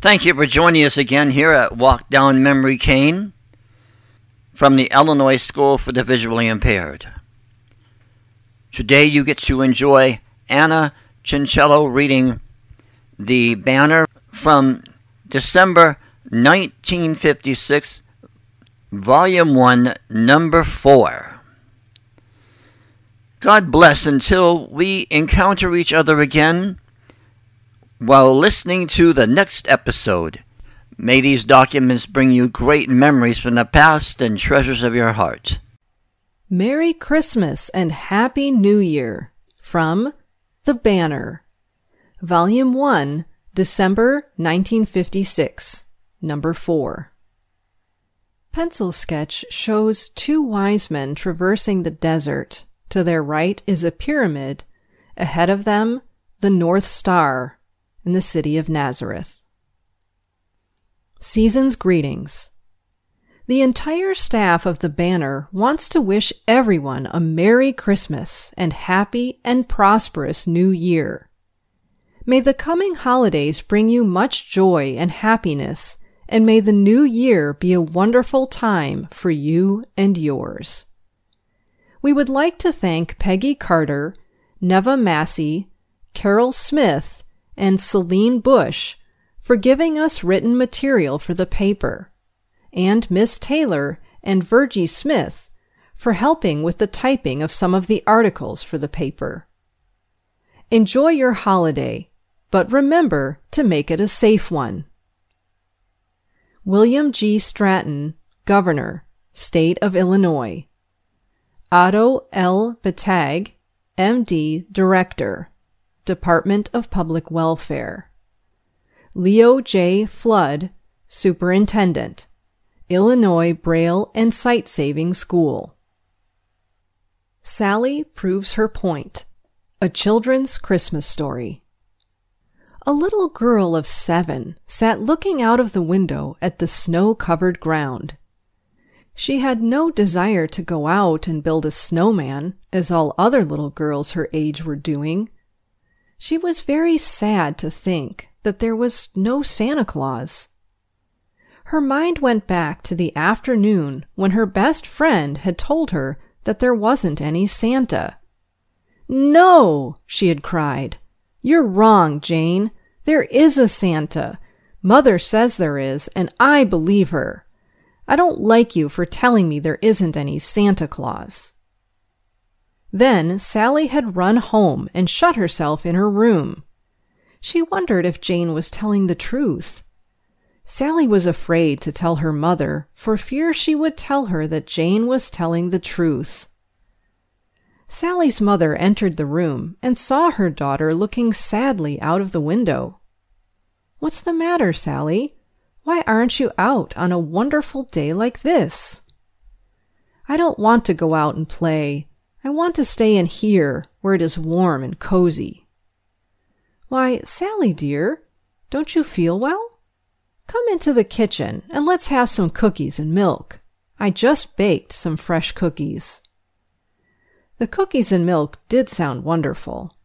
Thank you for joining us again here at Walk Down Memory Lane from the Illinois School for the Visually Impaired. Today you get to enjoy Anna Chincello reading the banner from December 1956, Volume 1, Number 4. God bless until we encounter each other again while listening to the next episode. May these documents bring you great memories from the past and treasures of your heart. Merry Christmas and Happy New Year from The Banner. Volume 1, December 1956, number 4. Pencil sketch shows two wise men traversing the desert. To their right is a pyramid. Ahead of them, the North Star in the city of Nazareth. Season's Greetings The entire staff of the Banner wants to wish everyone a Merry Christmas and happy and prosperous New Year. May the coming holidays bring you much joy and happiness, and may the new year be a wonderful time for you and yours. We would like to thank Peggy Carter, Neva Massey, Carol Smith, and Celine Bush for giving us written material for the paper, and Miss Taylor and Virgie Smith for helping with the typing of some of the articles for the paper. Enjoy your holiday, but remember to make it a safe one. William G. Stratton, Governor, State of Illinois. Otto L. Bettag, MD, Director. Department of Public Welfare. Leo J. Flood, Superintendent, Illinois Braille and Sight Saving School. Sally proves her point. A children's Christmas story. A little girl of seven sat looking out of the window at the snow covered ground. She had no desire to go out and build a snowman, as all other little girls her age were doing. She was very sad to think that there was no Santa Claus. Her mind went back to the afternoon when her best friend had told her that there wasn't any Santa. No, she had cried. You're wrong, Jane. There is a Santa. Mother says there is, and I believe her. I don't like you for telling me there isn't any Santa Claus. Then Sally had run home and shut herself in her room. She wondered if Jane was telling the truth. Sally was afraid to tell her mother for fear she would tell her that Jane was telling the truth. Sally's mother entered the room and saw her daughter looking sadly out of the window. What's the matter, Sally? Why aren't you out on a wonderful day like this? I don't want to go out and play. I want to stay in here where it is warm and cozy. Why, Sally, dear, don't you feel well? Come into the kitchen and let's have some cookies and milk. I just baked some fresh cookies. The cookies and milk did sound wonderful,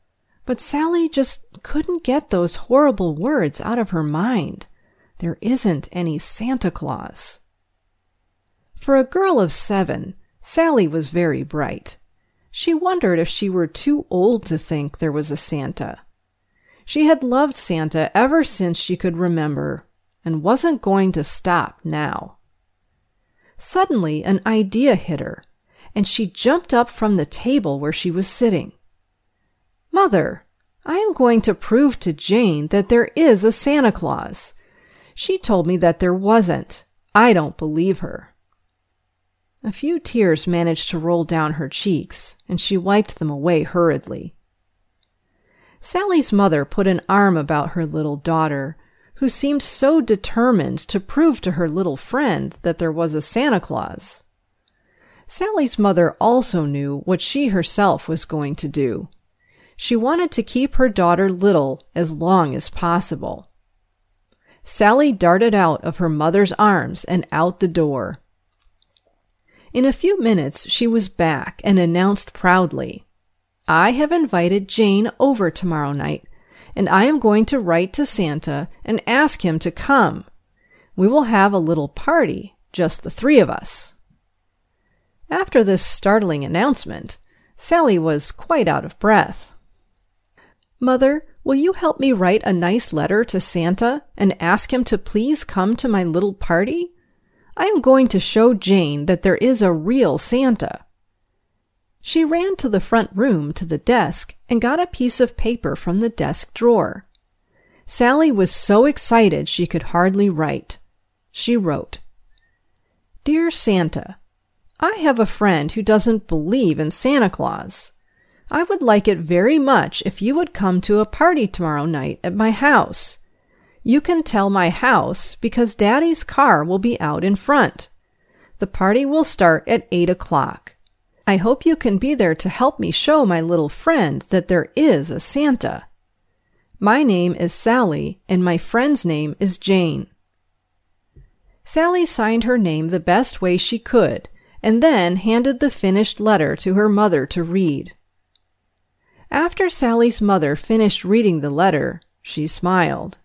but Sally just couldn't get those horrible words out of her mind. There isn't any Santa Claus. For a girl of seven, Sally was very bright. She wondered if she were too old to think there was a Santa. She had loved Santa ever since she could remember and wasn't going to stop now. Suddenly, an idea hit her, and she jumped up from the table where she was sitting. Mother, I am going to prove to Jane that there is a Santa Claus. She told me that there wasn't. I don't believe her. A few tears managed to roll down her cheeks, and she wiped them away hurriedly. Sally's mother put an arm about her little daughter, who seemed so determined to prove to her little friend that there was a Santa Claus. Sally's mother also knew what she herself was going to do. She wanted to keep her daughter little as long as possible. Sally darted out of her mother's arms and out the door. In a few minutes, she was back and announced proudly, I have invited Jane over tomorrow night, and I am going to write to Santa and ask him to come. We will have a little party, just the three of us. After this startling announcement, Sally was quite out of breath. Mother, will you help me write a nice letter to Santa and ask him to please come to my little party? I am going to show Jane that there is a real Santa. She ran to the front room to the desk and got a piece of paper from the desk drawer. Sally was so excited she could hardly write. She wrote, Dear Santa, I have a friend who doesn't believe in Santa Claus. I would like it very much if you would come to a party tomorrow night at my house. You can tell my house because Daddy's car will be out in front. The party will start at 8 o'clock. I hope you can be there to help me show my little friend that there is a Santa. My name is Sally, and my friend's name is Jane. Sally signed her name the best way she could and then handed the finished letter to her mother to read. After Sally's mother finished reading the letter, she smiled.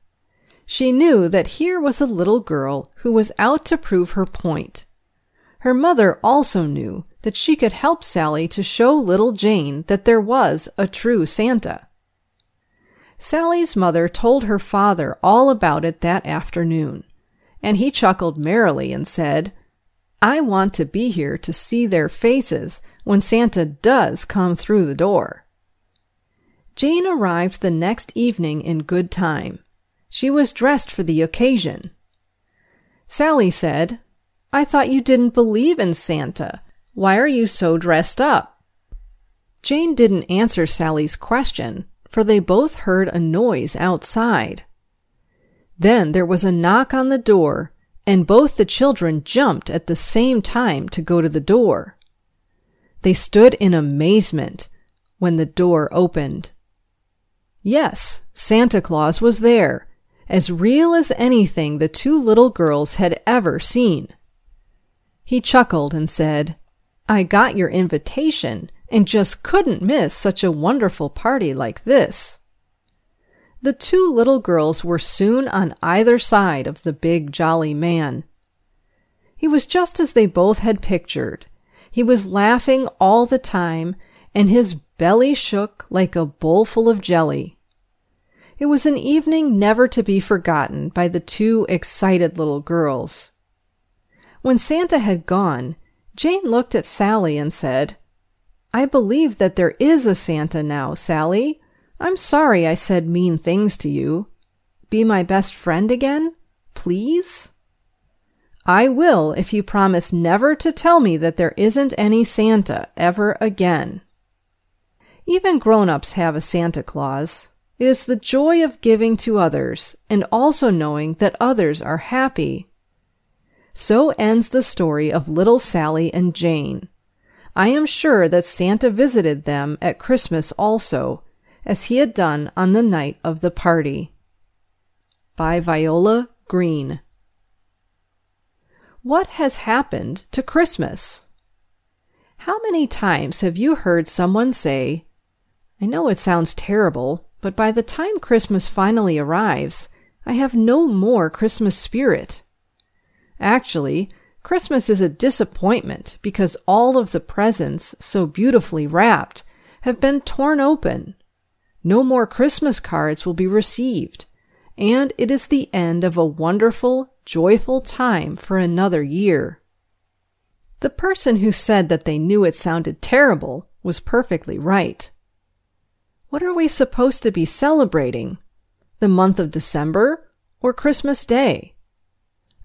She knew that here was a little girl who was out to prove her point. Her mother also knew that she could help Sally to show little Jane that there was a true Santa. Sally's mother told her father all about it that afternoon, and he chuckled merrily and said, I want to be here to see their faces when Santa does come through the door. Jane arrived the next evening in good time. She was dressed for the occasion. Sally said, I thought you didn't believe in Santa. Why are you so dressed up? Jane didn't answer Sally's question, for they both heard a noise outside. Then there was a knock on the door, and both the children jumped at the same time to go to the door. They stood in amazement when the door opened. Yes, Santa Claus was there, as real as anything the two little girls had ever seen. He chuckled and said, I got your invitation and just couldn't miss such a wonderful party like this. The two little girls were soon on either side of the big jolly man. He was just as they both had pictured. He was laughing all the time, and his belly shook like a bowl full of jelly. It was an evening never to be forgotten by the two excited little girls. When Santa had gone, Jane looked at Sally and said, I believe that there is a Santa now, Sally. I'm sorry I said mean things to you. Be my best friend again, please? I will if you promise never to tell me that there isn't any Santa ever again. Even grown ups have a Santa Claus. It is the joy of giving to others and also knowing that others are happy. So ends the story of little Sally and Jane. I am sure that Santa visited them at Christmas also as he had done on the night of the party. By Viola Green. What has happened to Christmas? How many times have you heard someone say, I know it sounds terrible, but by the time Christmas finally arrives, I have no more Christmas spirit. Actually, Christmas is a disappointment because all of the presents, so beautifully wrapped, have been torn open no more Christmas cards will be received, and it is the end of a wonderful, joyful time for another year. The person who said that they knew it sounded terrible was perfectly right. What are we supposed to be celebrating? The month of December or Christmas Day?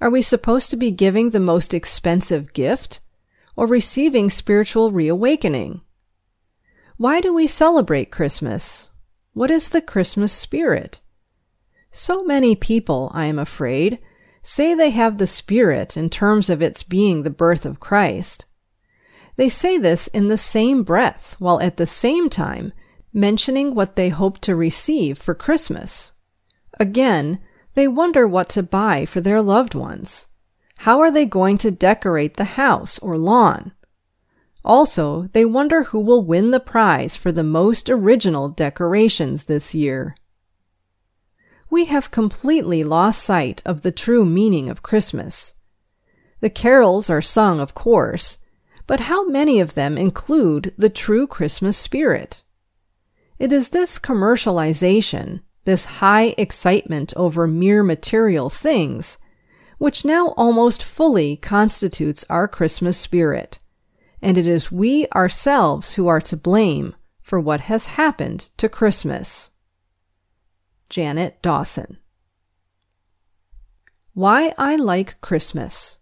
Are we supposed to be giving the most expensive gift or receiving spiritual reawakening? Why do we celebrate Christmas? What is the Christmas spirit? So many people, I am afraid, say they have the Spirit in terms of its being the birth of Christ. They say this in the same breath, while at the same time mentioning what they hope to receive for Christmas. Again, they wonder what to buy for their loved ones. How are they going to decorate the house or lawn? Also, they wonder who will win the prize for the most original decorations this year. We have completely lost sight of the true meaning of Christmas. The carols are sung, of course, but how many of them include the true Christmas spirit? It is this commercialization, this high excitement over mere material things, which now almost fully constitutes our Christmas spirit and it is we ourselves who are to blame for what has happened to Christmas. Janet Dawson. Why I Like Christmas.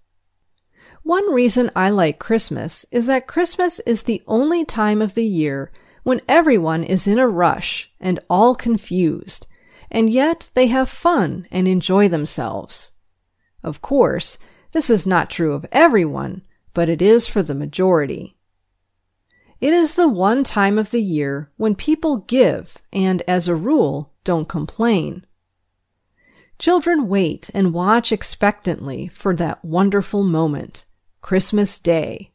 One reason I like Christmas is that Christmas is the only time of the year when everyone is in a rush and all confused, and yet they have fun and enjoy themselves. Of course, this is not true of everyone, but it is for the majority. It is the one time of the year when people give and, as a rule, don't complain. Children wait and watch expectantly for that wonderful moment, Christmas Day.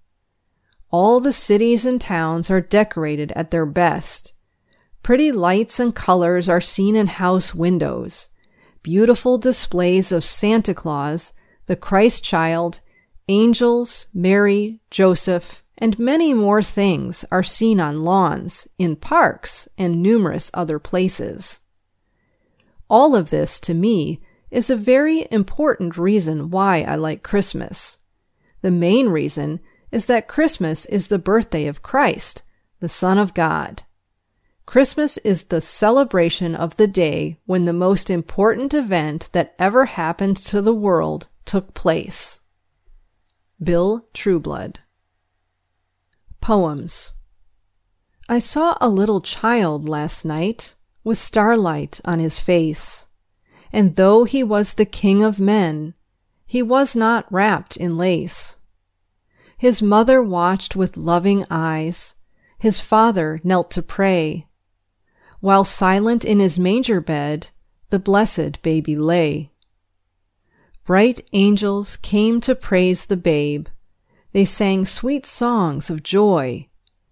All the cities and towns are decorated at their best. Pretty lights and colors are seen in house windows. Beautiful displays of Santa Claus, the Christ child, Angels, Mary, Joseph, and many more things are seen on lawns, in parks, and numerous other places. All of this, to me, is a very important reason why I like Christmas. The main reason is that Christmas is the birthday of Christ, the Son of God. Christmas is the celebration of the day when the most important event that ever happened to the world took place. Bill Trueblood. Poems. I saw a little child last night with starlight on his face, and though he was the king of men, he was not wrapped in lace. His mother watched with loving eyes, his father knelt to pray, while silent in his manger bed the blessed baby lay. Bright angels came to praise the babe. They sang sweet songs of joy,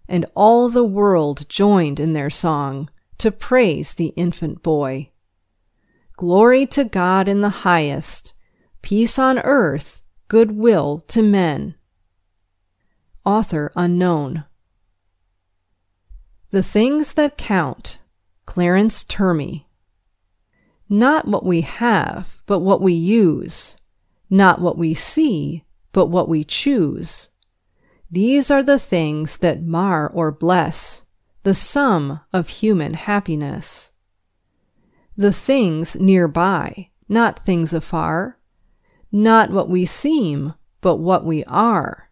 and all the world joined in their song to praise the infant boy. Glory to God in the highest, peace on earth, good will to men. Author unknown. The Things That Count, Clarence Urmy. Not what we have, but what we use. Not what we see, but what we choose. These are the things that mar or bless the sum of human happiness. The things nearby, not things afar. Not what we seem, but what we are.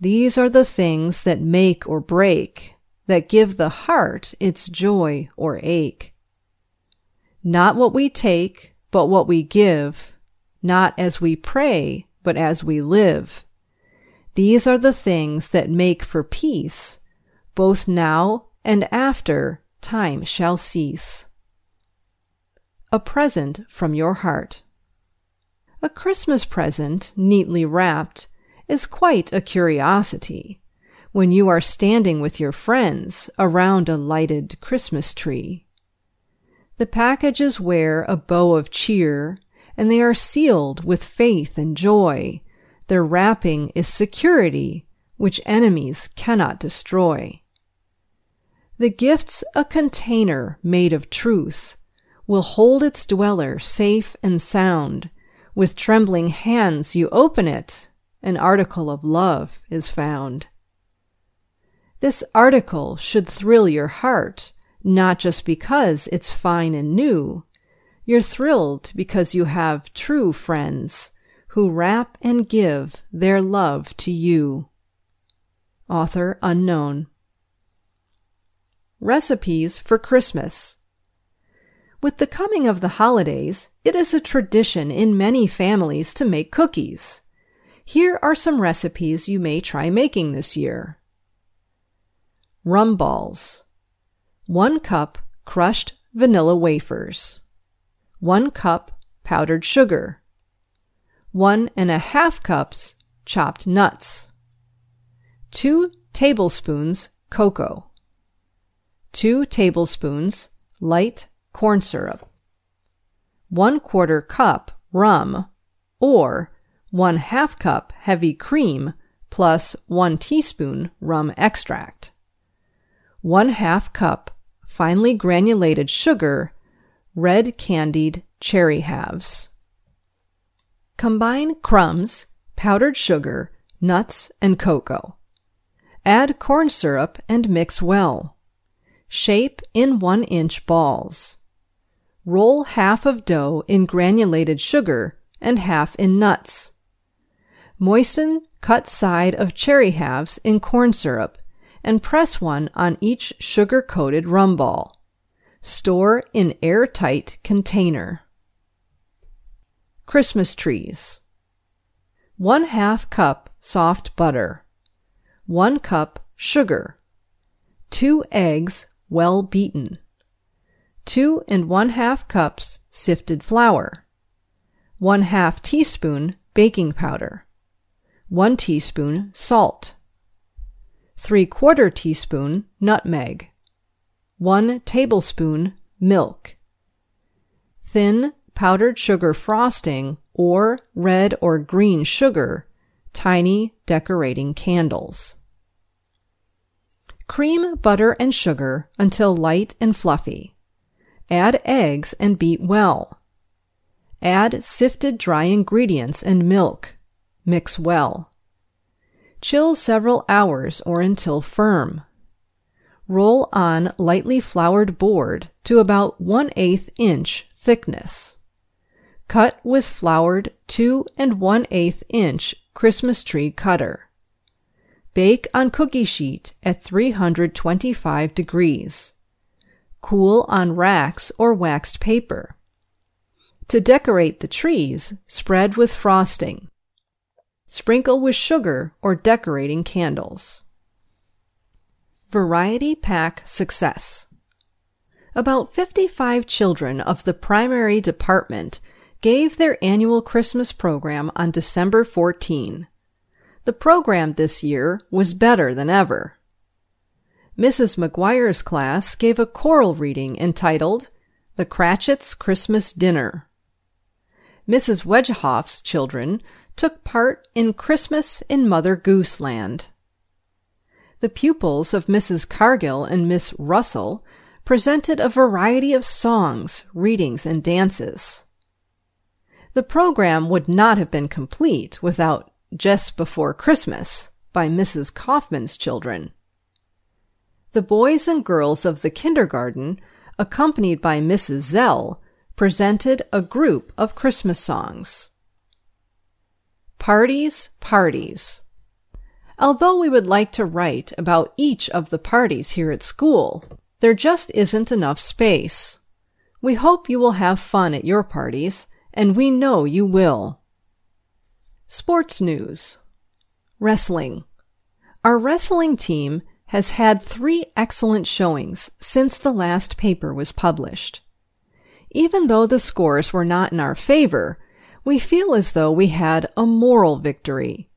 These are the things that make or break, that give the heart its joy or ache. Not what we take, but what we give, not as we pray, but as we live. These are the things that make for peace, both now and after time shall cease. A present from your heart. A Christmas present, neatly wrapped, is quite a curiosity when you are standing with your friends around a lighted Christmas tree. The packages wear a bow of cheer, and they are sealed with faith and joy. Their wrapping is security, which enemies cannot destroy. The gift's a container made of truth, will hold its dweller safe and sound. With trembling hands you open it, an article of love is found. This article should thrill your heart not just because it's fine and new. You're thrilled because you have true friends who wrap and give their love to you. Author unknown. Recipes for Christmas. With the coming of the holidays, it is a tradition in many families to make cookies. Here are some recipes you may try making this year. Rum balls. 1 cup crushed vanilla wafers, 1 cup powdered sugar, one and a half cups chopped nuts, 2 tablespoons cocoa, 2 tablespoons light corn syrup, 1 quarter cup rum, or 1 half cup heavy cream plus 1 teaspoon rum extract, 1 half cup finely granulated sugar, red candied cherry halves. Combine crumbs, powdered sugar, nuts, and cocoa. Add corn syrup and mix well. Shape in one inch balls. Roll half of dough in granulated sugar and half in nuts. Moisten cut side of cherry halves in corn syrup and press one on each sugar coated rum ball. Store in airtight container. Christmas trees. 1 half cup soft butter. 1 cup sugar. 2 eggs well beaten. 2 and 1 half cups sifted flour. 1 half teaspoon baking powder. 1 teaspoon salt. 3 quarter teaspoon nutmeg. 1 tablespoon milk. Thin powdered sugar frosting, or red or green sugar, tiny decorating candles. Cream butter and sugar until light and fluffy. Add eggs and beat well. Add sifted dry ingredients and milk. Mix well. Chill several hours or until firm. Roll on lightly floured board to about 1 8 inch thickness. Cut with floured 2 and 1 8 inch Christmas tree cutter. Bake on cookie sheet at 325 degrees. Cool on racks or waxed paper. To decorate the trees, spread with frosting. Sprinkle with sugar or decorating candles. Variety Pack Success About 55 children of the primary department gave their annual Christmas program on December 14. The program this year was better than ever. Mrs. McGuire's class gave a choral reading entitled The Cratchits' Christmas Dinner. Mrs. Wedgehoff's children took part in Christmas in Mother Goose Land. The pupils of Mrs. Cargill and Miss Russell presented a variety of songs, readings, and dances. The program would not have been complete without Just Before Christmas by Mrs. Kaufman's children. The boys and girls of the kindergarten, accompanied by Mrs. Zell, presented a group of Christmas songs. Parties, parties. Although we would like to write about each of the parties here at school, there just isn't enough space. We hope you will have fun at your parties and we know you will. Sports news Wrestling. Our wrestling team has had three excellent showings since the last paper was published. Even though the scores were not in our favor, we feel as though we had a moral victory.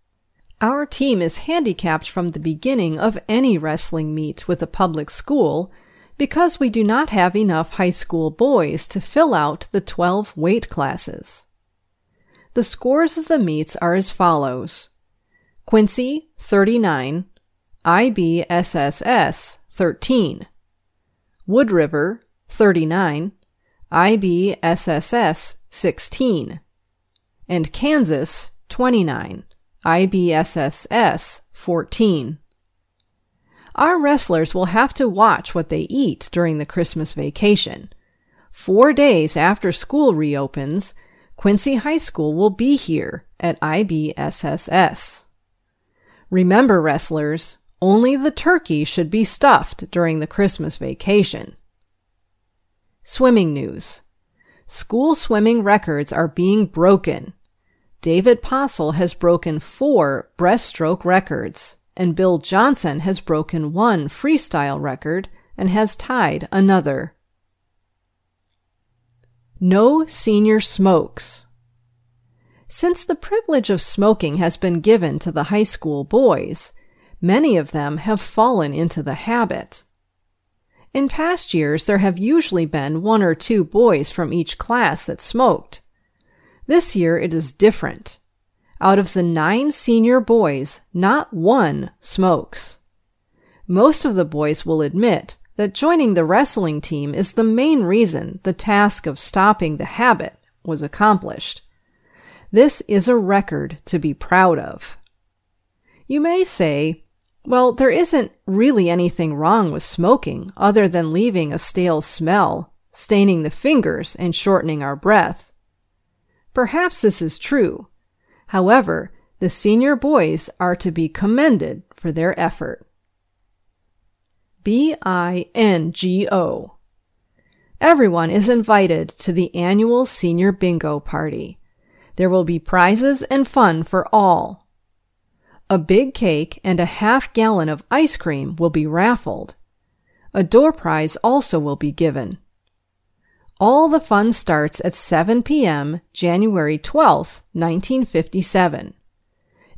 Our team is handicapped from the beginning of any wrestling meet with a public school because we do not have enough high school boys to fill out the 12 weight classes. The scores of the meets are as follows Quincy 39, IBSSS 13, Wood River 39, IBSSS 16, and Kansas 29, IBSSS 14. Our wrestlers will have to watch what they eat during the Christmas vacation. Four days after school reopens, Quincy High School will be here at IBSSS. Remember, wrestlers, only the turkey should be stuffed during the Christmas vacation. Swimming news. School swimming records are being broken. David Possel has broken four breaststroke records and Bill Johnson has broken one freestyle record and has tied another. No senior smokes. Since the privilege of smoking has been given to the high school boys, many of them have fallen into the habit. In past years, there have usually been one or two boys from each class that smoked. This year it is different. Out of the nine senior boys, not one smokes. Most of the boys will admit that joining the wrestling team is the main reason the task of stopping the habit was accomplished. This is a record to be proud of. You may say, well, there isn't really anything wrong with smoking other than leaving a stale smell, staining the fingers, and shortening our breath. Perhaps this is true. However, the senior boys are to be commended for their effort. B I N G O. Everyone is invited to the annual senior bingo party. There will be prizes and fun for all. A big cake and a half gallon of ice cream will be raffled. A door prize also will be given. All the fun starts at 7 p.m. January 12, 1957.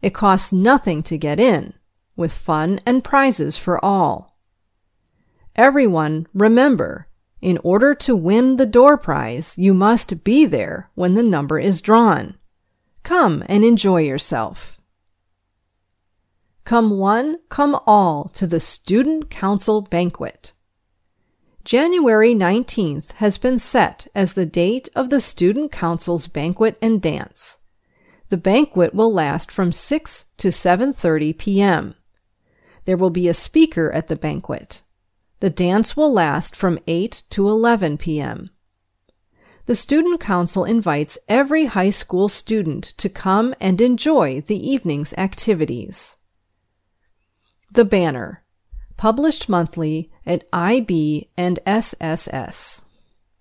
It costs nothing to get in, with fun and prizes for all. Everyone, remember, in order to win the door prize, you must be there when the number is drawn. Come and enjoy yourself. Come one, come all to the Student Council Banquet. January 19th has been set as the date of the Student Council's banquet and dance. The banquet will last from 6 to 7:30 p.m. There will be a speaker at the banquet. The dance will last from 8 to 11 p.m. The Student Council invites every high school student to come and enjoy the evening's activities. The Banner, published monthly at IB and SSS.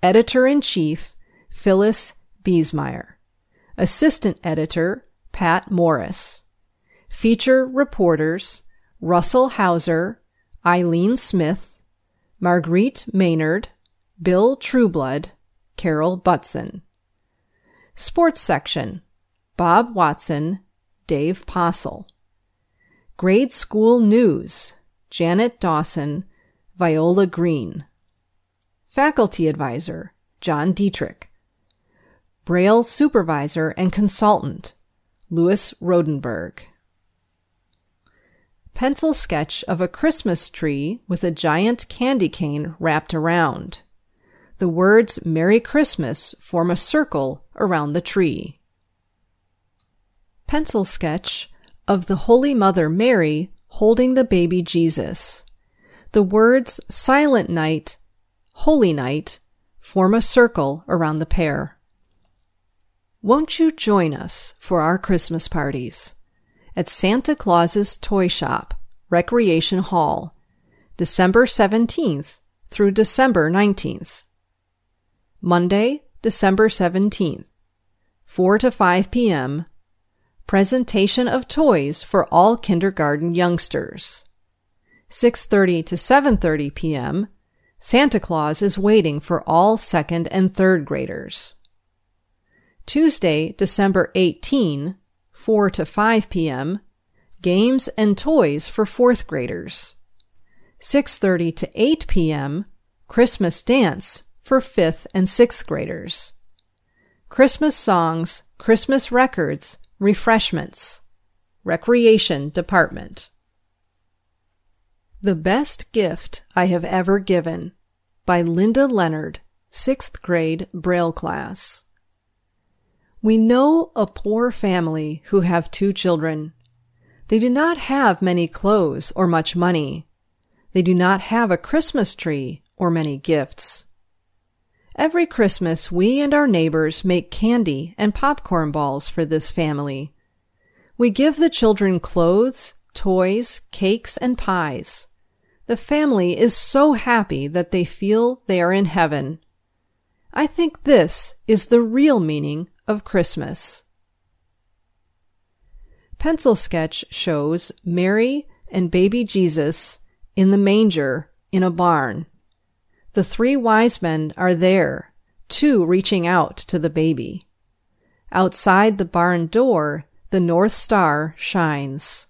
Editor in Chief Phyllis Biesmeyer. Assistant Editor Pat Morris. Feature reporters Russell Hauser, Eileen Smith, Marguerite Maynard, Bill Trueblood, Carol Butson. Sports section Bob Watson, Dave Possel. Grade School News Janet Dawson, Viola Green. Faculty Advisor John Dietrich. Braille Supervisor and Consultant Louis Rodenberg pencil sketch of a Christmas tree with a giant candy cane wrapped around. The words Merry Christmas form a circle around the tree. Pencil sketch of the Holy Mother Mary holding the baby Jesus. The words Silent Night, Holy Night form a circle around the pair. Won't you join us for our Christmas parties? at Santa Claus's Toy Shop, Recreation Hall, December 17th through December 19th. Monday, December 17th, 4 to 5 p.m. Presentation of toys for all kindergarten youngsters. 6:30 to 7:30 p.m. Santa Claus is waiting for all second and third graders. Tuesday, December 18, 4 to 5 p.m., games and toys for 4th graders. 6:30 to 8 p.m., Christmas dance for 5th and 6th graders. Christmas songs, Christmas records, refreshments. Recreation Department. The Best Gift I Have Ever Given by Linda Leonard, 6th grade Braille class. We know a poor family who have two children. They do not have many clothes or much money. They do not have a Christmas tree or many gifts. Every Christmas, we and our neighbors make candy and popcorn balls for this family. We give the children clothes, toys, cakes, and pies. The family is so happy that they feel they are in heaven. I think this is the real meaning of Christmas. Pencil sketch shows Mary and baby Jesus in the manger in a barn. The three wise men are there, two reaching out to the baby. Outside the barn door, the North Star shines.